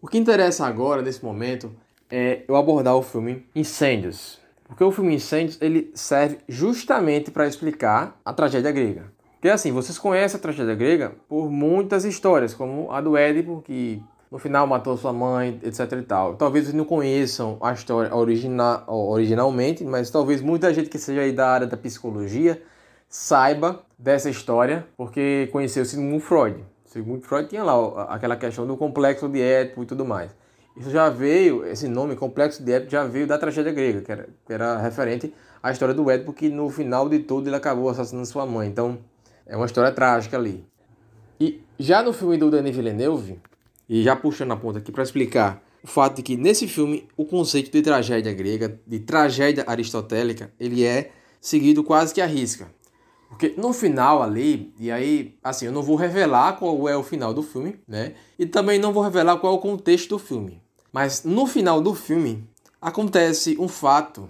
O que interessa agora, nesse momento, é eu abordar o filme Incêndios. Porque o filme Incêndios ele serve justamente para explicar a tragédia grega. Porque assim, vocês conhecem a tragédia grega por muitas histórias, como a do Édipo, que no final matou sua mãe, etc e tal. Talvez vocês não conheçam a história original, originalmente, mas talvez muita gente que seja aí da área da psicologia saiba dessa história, porque conheceu Sigmund Freud. Sigmund Freud tinha lá aquela questão do complexo de Édipo e tudo mais. Isso já veio, esse nome, complexo de Édipo, já veio da tragédia grega, que era, que era referente à história do Édipo, que no final de tudo ele acabou assassinando sua mãe. Então, é uma história trágica ali. E já no filme do Denis Villeneuve, e já puxando a ponta aqui para explicar o fato de que nesse filme o conceito de tragédia grega, de tragédia aristotélica, ele é seguido quase que à risca. Porque no final ali, e aí, assim, eu não vou revelar qual é o final do filme, né? E também não vou revelar qual é o contexto do filme. Mas no final do filme acontece um fato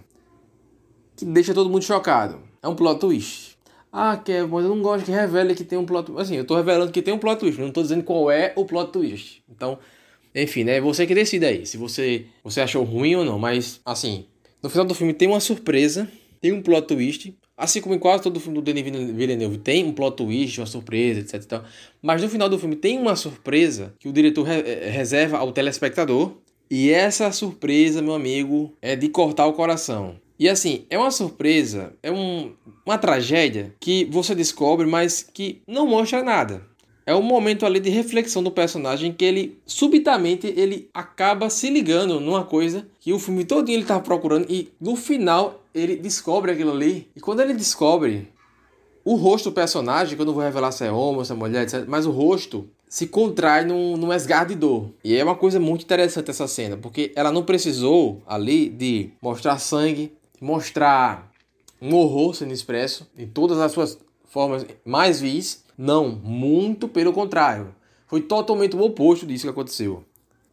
que deixa todo mundo chocado. É um plot twist. Ah, Kevin, mas eu não gosto que revele que tem um plot twist. Assim, eu tô revelando que tem um plot twist, não tô dizendo qual é o plot twist. Então, enfim, né? Você que decide aí, se você, você achou ruim ou não. Mas, assim, no final do filme tem uma surpresa, tem um plot twist. Assim como em quase todo o filme do Denis Villeneuve tem um plot twist, uma surpresa, etc. Então, mas no final do filme tem uma surpresa que o diretor re eh, reserva ao telespectador. E essa surpresa, meu amigo, é de cortar o coração. E assim, é uma surpresa, é um, uma tragédia que você descobre, mas que não mostra nada. É um momento ali de reflexão do personagem que ele subitamente ele acaba se ligando numa coisa que o filme todo ele estava procurando e no final ele descobre aquilo ali. E quando ele descobre o rosto do personagem, que eu não vou revelar se é homem, se é mulher, etc, mas o rosto se contrai num, num esgar de dor. E é uma coisa muito interessante essa cena, porque ela não precisou ali de mostrar sangue, mostrar um horror sendo expresso em todas as suas formas mais vis. Não, muito pelo contrário. Foi totalmente o oposto disso que aconteceu.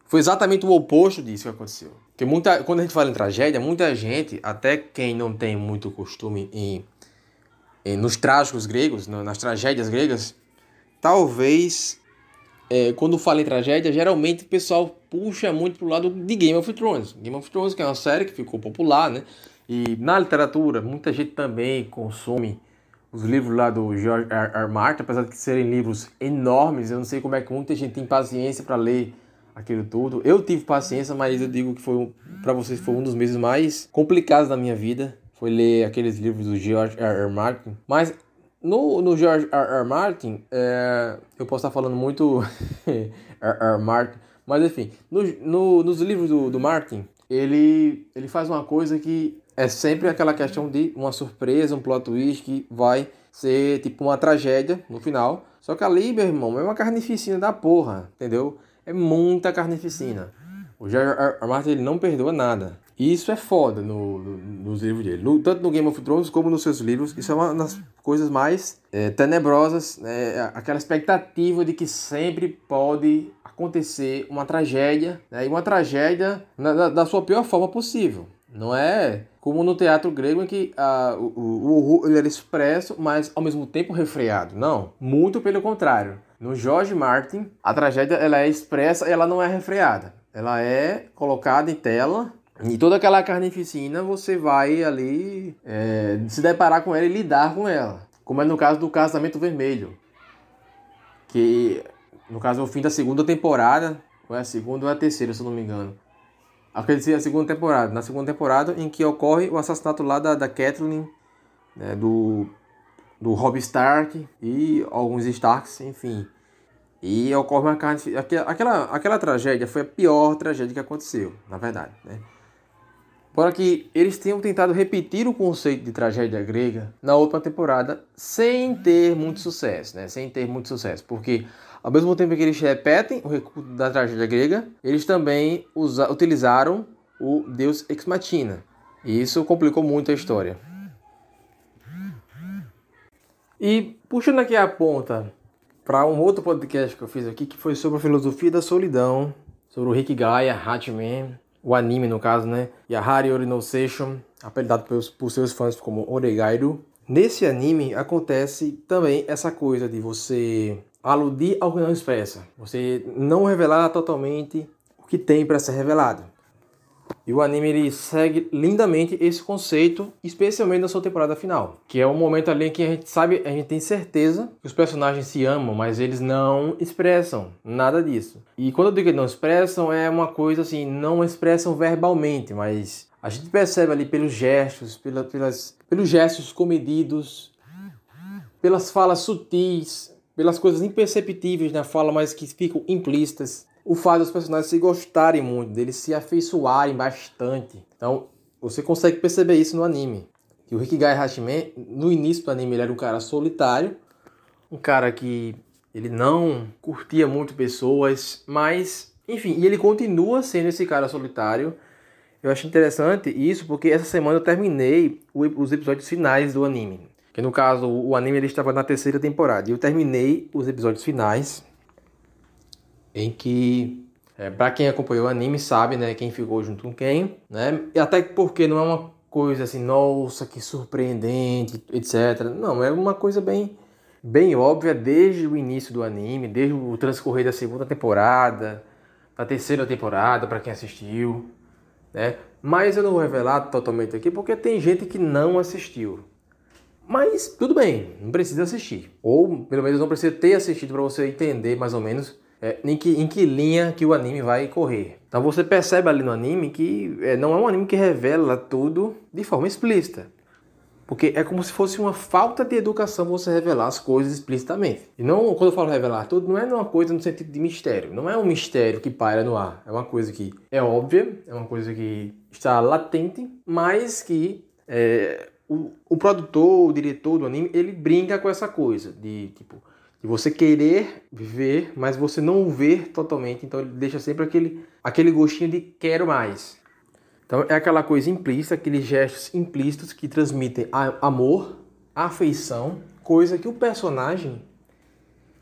Foi exatamente o oposto disso que aconteceu. Porque muita, quando a gente fala em tragédia, muita gente, até quem não tem muito costume em, em nos trágicos gregos, nas tragédias gregas, talvez é, quando fala em tragédia, geralmente o pessoal puxa muito pro lado de Game of Thrones. Game of Thrones, que é uma série que ficou popular, né? E na literatura, muita gente também consome os livros lá do George R. R. Martin, apesar de serem livros enormes, eu não sei como é que muita gente tem paciência para ler aquilo tudo. Eu tive paciência, mas eu digo que foi para vocês foi um dos meses mais complicados da minha vida, foi ler aqueles livros do George R. R. Martin. Mas no, no George R. R. Martin, é, eu posso estar falando muito R. R. Martin, mas enfim, no, no, nos livros do, do Martin, ele, ele faz uma coisa que é sempre aquela questão de uma surpresa, um plot twist que vai ser tipo uma tragédia no final. Só que ali, meu irmão, é uma carnificina da porra, entendeu? É muita carnificina. O George R. R. Martin ele não perdoa nada. E isso é foda no, no, nos livros dele. No, tanto no Game of Thrones como nos seus livros. Isso é uma das coisas mais é, tenebrosas. Né? Aquela expectativa de que sempre pode acontecer uma tragédia. Né? E uma tragédia na, da sua pior forma possível. Não é como no teatro grego em que o, o, o ele era expresso, mas ao mesmo tempo refreado. Não, muito pelo contrário. No George Martin, a tragédia ela é expressa e ela não é refreada. Ela é colocada em tela e toda aquela carnificina você vai ali é, se deparar com ela e lidar com ela. Como é no caso do Casamento Vermelho. Que no caso é o fim da segunda temporada. Ou é a segunda ou é a terceira, se eu não me engano. Acredito a segunda temporada. Na segunda temporada em que ocorre o assassinato lá da, da Kathleen, né, do, do Robb Stark e alguns Starks, enfim. E ocorre uma carne. Aquela, aquela tragédia foi a pior tragédia que aconteceu, na verdade. Né? Que eles tenham tentado repetir o conceito de tragédia grega na última temporada sem ter muito sucesso, né? Sem ter muito sucesso, porque ao mesmo tempo que eles repetem o recurso da tragédia grega, eles também usa, utilizaram o deus Ex Machina. E isso complicou muito a história. E puxando aqui a ponta para um outro podcast que eu fiz aqui, que foi sobre a filosofia da solidão, sobre o Rikigai, a Hatman, o anime no caso, né? Yahari Orino Seishon, apelidado pelos, por seus fãs como Oregairu. Nesse anime acontece também essa coisa de você aludir ao que não expressa, você não revelar totalmente o que tem para ser revelado. E o anime ele segue lindamente esse conceito, especialmente na sua temporada final, que é o momento ali em que a gente sabe, a gente tem certeza que os personagens se amam, mas eles não expressam nada disso. E quando eu digo que não expressam, é uma coisa assim, não expressam verbalmente, mas a gente percebe ali pelos gestos, pela, pelas, pelos gestos comedidos, pelas falas sutis, pelas coisas imperceptíveis na fala, mas que ficam implícitas o fato dos personagens se gostarem muito, deles se afeiçoarem bastante. Então, você consegue perceber isso no anime. Que o Rikigai Hashime, no início do anime, ele era um cara solitário, um cara que ele não curtia muito pessoas, mas, enfim, e ele continua sendo esse cara solitário. Eu acho interessante isso porque essa semana eu terminei os episódios finais do anime. Que no caso, o anime ele estava na terceira temporada. E eu terminei os episódios finais em que é, para quem acompanhou o anime sabe, né, quem ficou junto com quem, né? E até porque não é uma coisa assim, nossa, que surpreendente, etc. Não, é uma coisa bem bem óbvia desde o início do anime, desde o transcorrer da segunda temporada, da terceira temporada para quem assistiu, né? Mas eu não vou revelar totalmente aqui porque tem gente que não assistiu. Mas tudo bem, não precisa assistir. Ou pelo menos não precisa ter assistido para você entender mais ou menos é, em, que, em que linha que o anime vai correr. Então você percebe ali no anime que é, não é um anime que revela tudo de forma explícita. Porque é como se fosse uma falta de educação você revelar as coisas explicitamente. E não, quando eu falo revelar tudo, não é uma coisa no sentido de mistério. Não é um mistério que paira no ar. É uma coisa que é óbvia, é uma coisa que está latente, mas que é, o, o produtor, o diretor do anime, ele brinca com essa coisa de tipo, de você querer ver, mas você não ver totalmente. Então ele deixa sempre aquele, aquele gostinho de quero mais. Então é aquela coisa implícita, aqueles gestos implícitos que transmitem amor, afeição, coisa que o personagem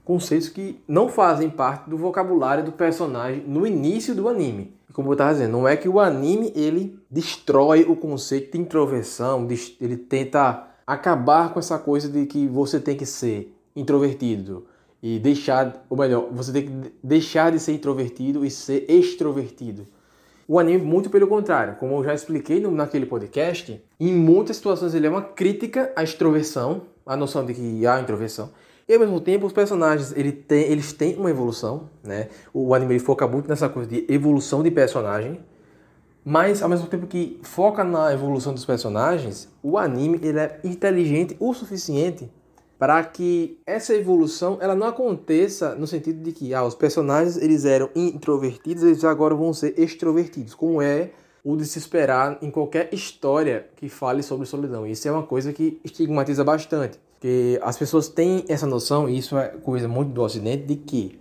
conceitos que não fazem parte do vocabulário do personagem no início do anime. Como eu estava dizendo, não é que o anime ele destrói o conceito de introversão, ele tenta acabar com essa coisa de que você tem que ser introvertido e deixar, ou melhor, você tem que deixar de ser introvertido e ser extrovertido. O anime, muito pelo contrário, como eu já expliquei naquele podcast, em muitas situações ele é uma crítica à extroversão, à noção de que há introversão, e ao mesmo tempo, os personagens ele tem, eles têm uma evolução, né? O anime foca muito nessa coisa de evolução de personagem, mas ao mesmo tempo que foca na evolução dos personagens, o anime ele é inteligente o suficiente para que essa evolução ela não aconteça no sentido de que ah, os personagens eles eram introvertidos, eles agora vão ser extrovertidos, como é o de se esperar em qualquer história que fale sobre solidão. Isso é uma coisa que estigmatiza bastante. Porque as pessoas têm essa noção, e isso é coisa muito do Ocidente, de que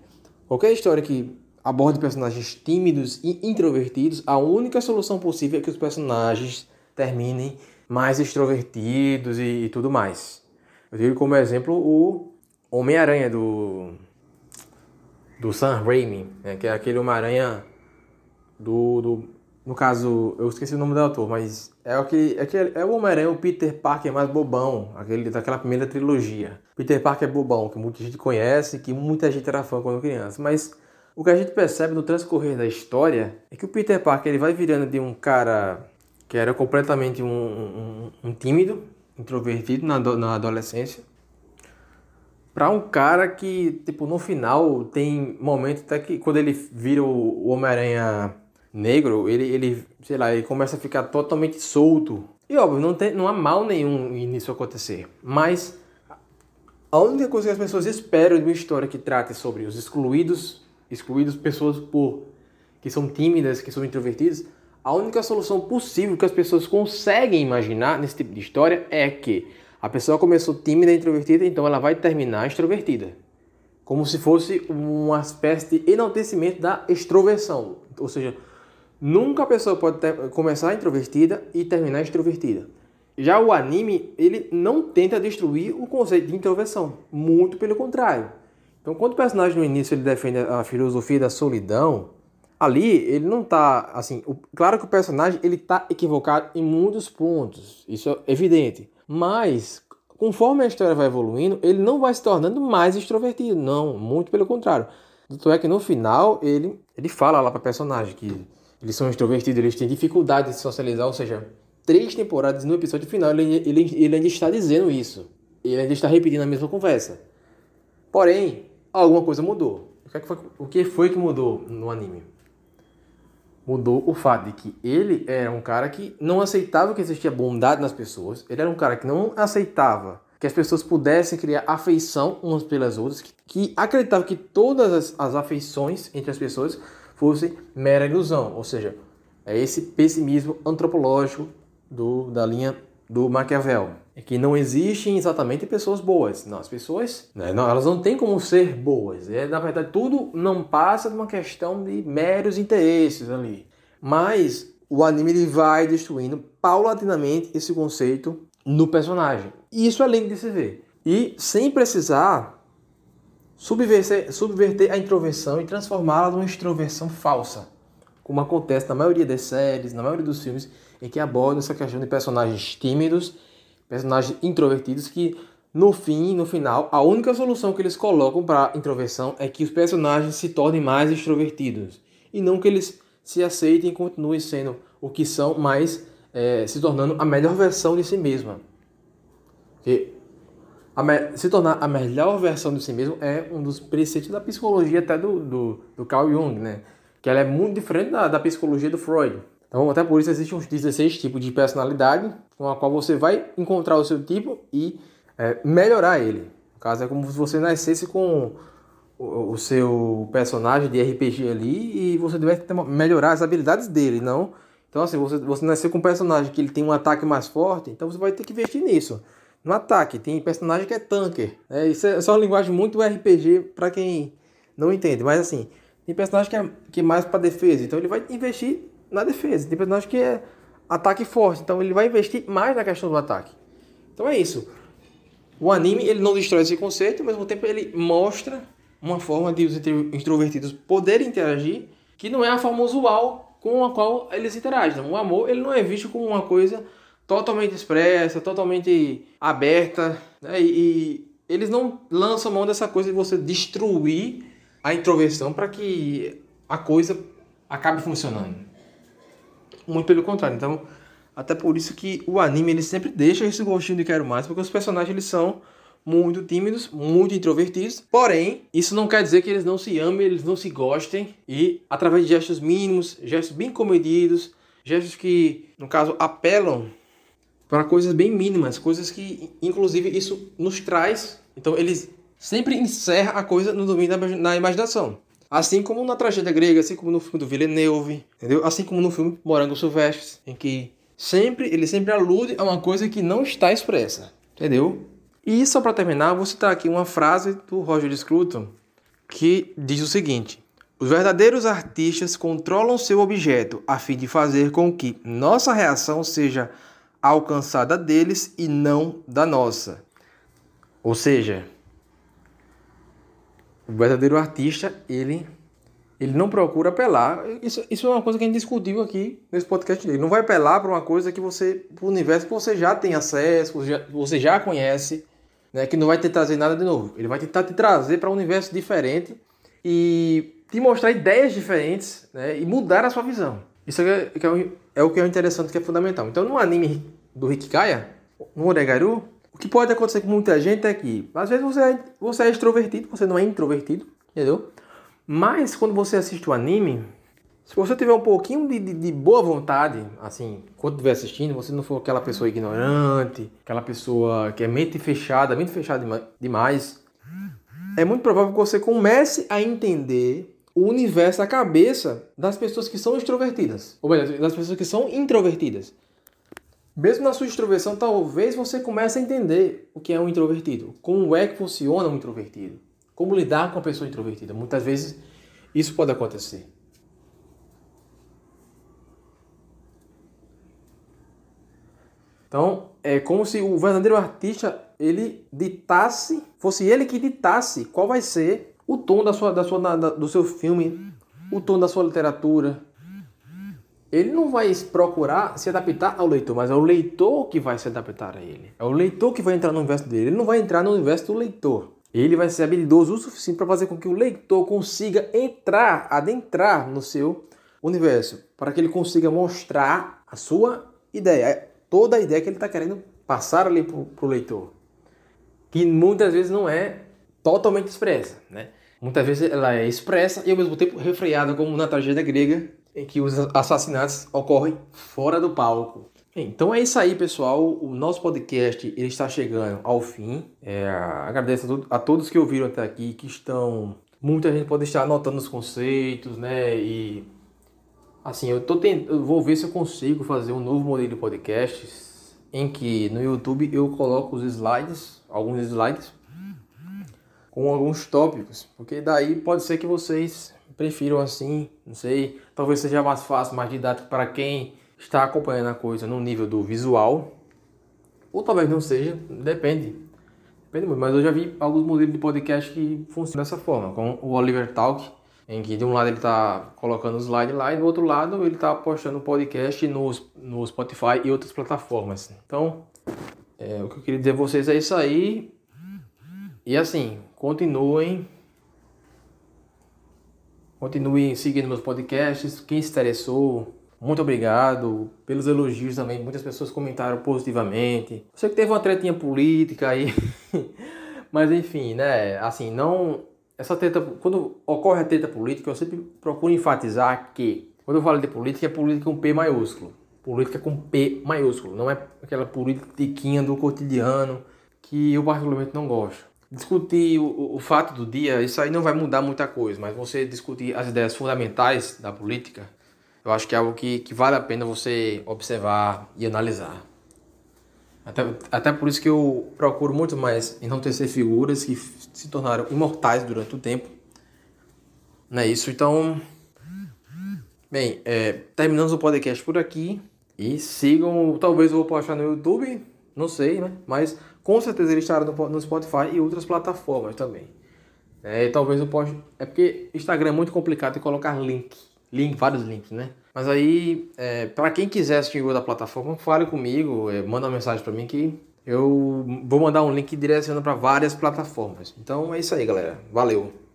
qualquer história que aborde personagens tímidos e introvertidos, a única solução possível é que os personagens terminem mais extrovertidos e, e tudo mais. Eu digo como exemplo o Homem-Aranha do do Sam Raimi, né, que é aquele Homem-Aranha do, do no caso, eu esqueci o nome do autor, mas é, aquele, é, é o Homem-Aranha, o Peter Parker mais bobão, aquele daquela primeira trilogia. Peter Parker é bobão, que muita gente conhece, que muita gente era fã quando criança. Mas o que a gente percebe no transcorrer da história é que o Peter Parker ele vai virando de um cara que era completamente um, um, um tímido, introvertido na, na adolescência, para um cara que, tipo, no final tem momentos até que quando ele vira o Homem-Aranha negro, ele, ele, sei lá, ele começa a ficar totalmente solto. E óbvio, não, tem, não há mal nenhum nisso acontecer. Mas a única coisa que as pessoas esperam de uma história que trate sobre os excluídos, excluídos pessoas por que são tímidas, que são introvertidas, a única solução possível que as pessoas conseguem imaginar nesse tipo de história é que a pessoa começou tímida e introvertida, então ela vai terminar extrovertida. Como se fosse uma espécie de enaltecimento da extroversão. Ou seja, Nunca a pessoa pode ter, começar introvertida e terminar extrovertida. Já o anime, ele não tenta destruir o conceito de introversão, muito pelo contrário. Então, quando o personagem no início ele defende a filosofia da solidão, ali ele não está assim, o, claro que o personagem ele tá equivocado em muitos pontos, isso é evidente. Mas conforme a história vai evoluindo, ele não vai se tornando mais extrovertido, não, muito pelo contrário. Tanto é que no final ele ele fala lá para personagem que eles são extrovertidos, eles têm dificuldade de socializar, ou seja, três temporadas no episódio final ele, ele, ele ainda está dizendo isso. Ele ainda está repetindo a mesma conversa. Porém, alguma coisa mudou. O que, é foi, o que foi que mudou no anime? Mudou o fato de que ele era um cara que não aceitava que existia bondade nas pessoas. Ele era um cara que não aceitava que as pessoas pudessem criar afeição umas pelas outras, que, que acreditava que todas as, as afeições entre as pessoas fosse mera ilusão, ou seja, é esse pessimismo antropológico do, da linha do Maquiavel. É que não existem exatamente pessoas boas. Não, as pessoas, né, não, elas não têm como ser boas. É, na verdade, tudo não passa de uma questão de meros interesses ali. Mas o anime ele vai destruindo paulatinamente esse conceito no personagem. E isso é lindo de se ver. E sem precisar subverter, subverter a introversão e transformá-la numa extroversão falsa, como acontece na maioria das séries, na maioria dos filmes, em que abordam essa questão de personagens tímidos, personagens introvertidos que no fim, no final, a única solução que eles colocam para a introversão é que os personagens se tornem mais extrovertidos e não que eles se aceitem e continuem sendo o que são, mas é, se tornando a melhor versão de si mesma. Porque se tornar a melhor versão de si mesmo é um dos preceitos da psicologia até do, do, do Carl Jung, né? Que ela é muito diferente da, da psicologia do Freud. Então, até por isso existem uns 16 tipos de personalidade com a qual você vai encontrar o seu tipo e é, melhorar ele. No caso, é como se você nascesse com o, o seu personagem de RPG ali e você deve melhorar as habilidades dele, não... Então, assim, você, você com um personagem que ele tem um ataque mais forte, então você vai ter que investir nisso no ataque. Tem personagem que é tanker. É, isso é só uma linguagem muito RPG para quem não entende. Mas assim, tem personagem que é, que é mais para defesa. Então ele vai investir na defesa. Tem personagem que é ataque forte. Então ele vai investir mais na questão do ataque. Então é isso. O anime ele não destrói esse conceito, ao mesmo tempo ele mostra uma forma de os introvertidos poderem interagir que não é a forma usual com a qual eles interagem. O amor ele não é visto como uma coisa totalmente expressa, totalmente aberta, né? e, e eles não lançam mão dessa coisa de você destruir a introversão para que a coisa acabe funcionando. Muito pelo contrário. Então, até por isso que o anime ele sempre deixa esse gostinho de quero mais, porque os personagens eles são muito tímidos, muito introvertidos. Porém, isso não quer dizer que eles não se amem, eles não se gostem. E através de gestos mínimos, gestos bem comedidos, gestos que, no caso, apelam para coisas bem mínimas, coisas que, inclusive, isso nos traz. Então, eles sempre encerra a coisa no domínio da, na imaginação. Assim como na tragédia grega, assim como no filme do Villeneuve, entendeu? Assim como no filme Morango Silvestre, em que sempre ele sempre alude a uma coisa que não está expressa, entendeu? E só para terminar, vou citar aqui uma frase do Roger Scruton que diz o seguinte: Os verdadeiros artistas controlam seu objeto a fim de fazer com que nossa reação seja alcançada deles e não da nossa. Ou seja, o verdadeiro artista, ele ele não procura apelar. Isso, isso é uma coisa que a gente discutiu aqui nesse podcast dele. Não vai apelar para uma coisa que você, para o universo que você já tem acesso, você já, você já conhece, né? que não vai te trazer nada de novo. Ele vai tentar te trazer para um universo diferente e te mostrar ideias diferentes né? e mudar a sua visão. Isso é, é, é, o que é interessante, que é fundamental. Então, no anime do Hikikaya, no Oregaru, o que pode acontecer com muita gente é que, às vezes, você é, você é extrovertido, você não é introvertido, entendeu? Mas quando você assiste o anime, se você tiver um pouquinho de, de, de, boa vontade, assim, quando estiver assistindo, você não for aquela pessoa ignorante, aquela pessoa que é mente fechada, mente fechada demais, é muito provável que você comece a entender o universo, a cabeça das pessoas que são extrovertidas, ou melhor, das pessoas que são introvertidas. Mesmo na sua extroversão, talvez você comece a entender o que é um introvertido, como é que funciona um introvertido, como lidar com a pessoa introvertida. Muitas vezes isso pode acontecer. Então, é como se o verdadeiro artista ele ditasse, fosse ele que ditasse qual vai ser o tom da sua, da sua, da, do seu filme, o tom da sua literatura, ele não vai procurar se adaptar ao leitor, mas é o leitor que vai se adaptar a ele. É o leitor que vai entrar no universo dele. Ele não vai entrar no universo do leitor. Ele vai ser habilidoso o suficiente para fazer com que o leitor consiga entrar, adentrar no seu universo, para que ele consiga mostrar a sua ideia, toda a ideia que ele está querendo passar ali para o leitor, que muitas vezes não é totalmente expressa, né? Muitas vezes ela é expressa e ao mesmo tempo refreada, como na tragédia grega, em que os assassinatos ocorrem fora do palco. Então é isso aí, pessoal. O nosso podcast ele está chegando ao fim. É, agradeço a, todos que ouviram até aqui, que estão. Muita gente pode estar anotando os conceitos, né? E assim, eu tô tent... eu vou ver se eu consigo fazer um novo modelo de podcast em que no YouTube eu coloco os slides, alguns slides com alguns tópicos, porque daí pode ser que vocês prefiram assim, não sei, talvez seja mais fácil, mais didático para quem está acompanhando a coisa no nível do visual, ou talvez não seja, depende. Depende muito, mas eu já vi alguns modelos de podcast que funcionam dessa forma, como o Oliver Talk, em que de um lado ele está colocando o slide lá e do outro lado ele está postando o podcast no, no Spotify e outras plataformas. Então, é, o que eu queria dizer a vocês é isso aí. E assim, continuem Continue seguindo meus podcasts. Quem se interessou, muito obrigado pelos elogios também. Muitas pessoas comentaram positivamente. Eu sei que teve uma tretinha política aí, mas enfim, né? Assim, não. Essa treta, quando ocorre a treta política, eu sempre procuro enfatizar que, quando eu falo de política, é política com P maiúsculo. Política com P maiúsculo. Não é aquela politiquinha do cotidiano que eu particularmente não gosto discutir o, o fato do dia, isso aí não vai mudar muita coisa, mas você discutir as ideias fundamentais da política, eu acho que é algo que, que vale a pena você observar e analisar. Até, até por isso que eu procuro muito mais enaltecer figuras que se tornaram imortais durante o tempo. Não é isso? Então, bem, é, terminamos o podcast por aqui. E sigam, talvez eu vou postar no YouTube, não sei, né? Mas com certeza ele estará no, Spotify e outras plataformas também. É, talvez eu possa. É porque Instagram é muito complicado de colocar link. Link, vários links, né? Mas aí, é, para quem quiser assistir o da plataforma, fale comigo, é, manda uma mensagem para mim que eu vou mandar um link direcionando para várias plataformas. Então é isso aí, galera. Valeu!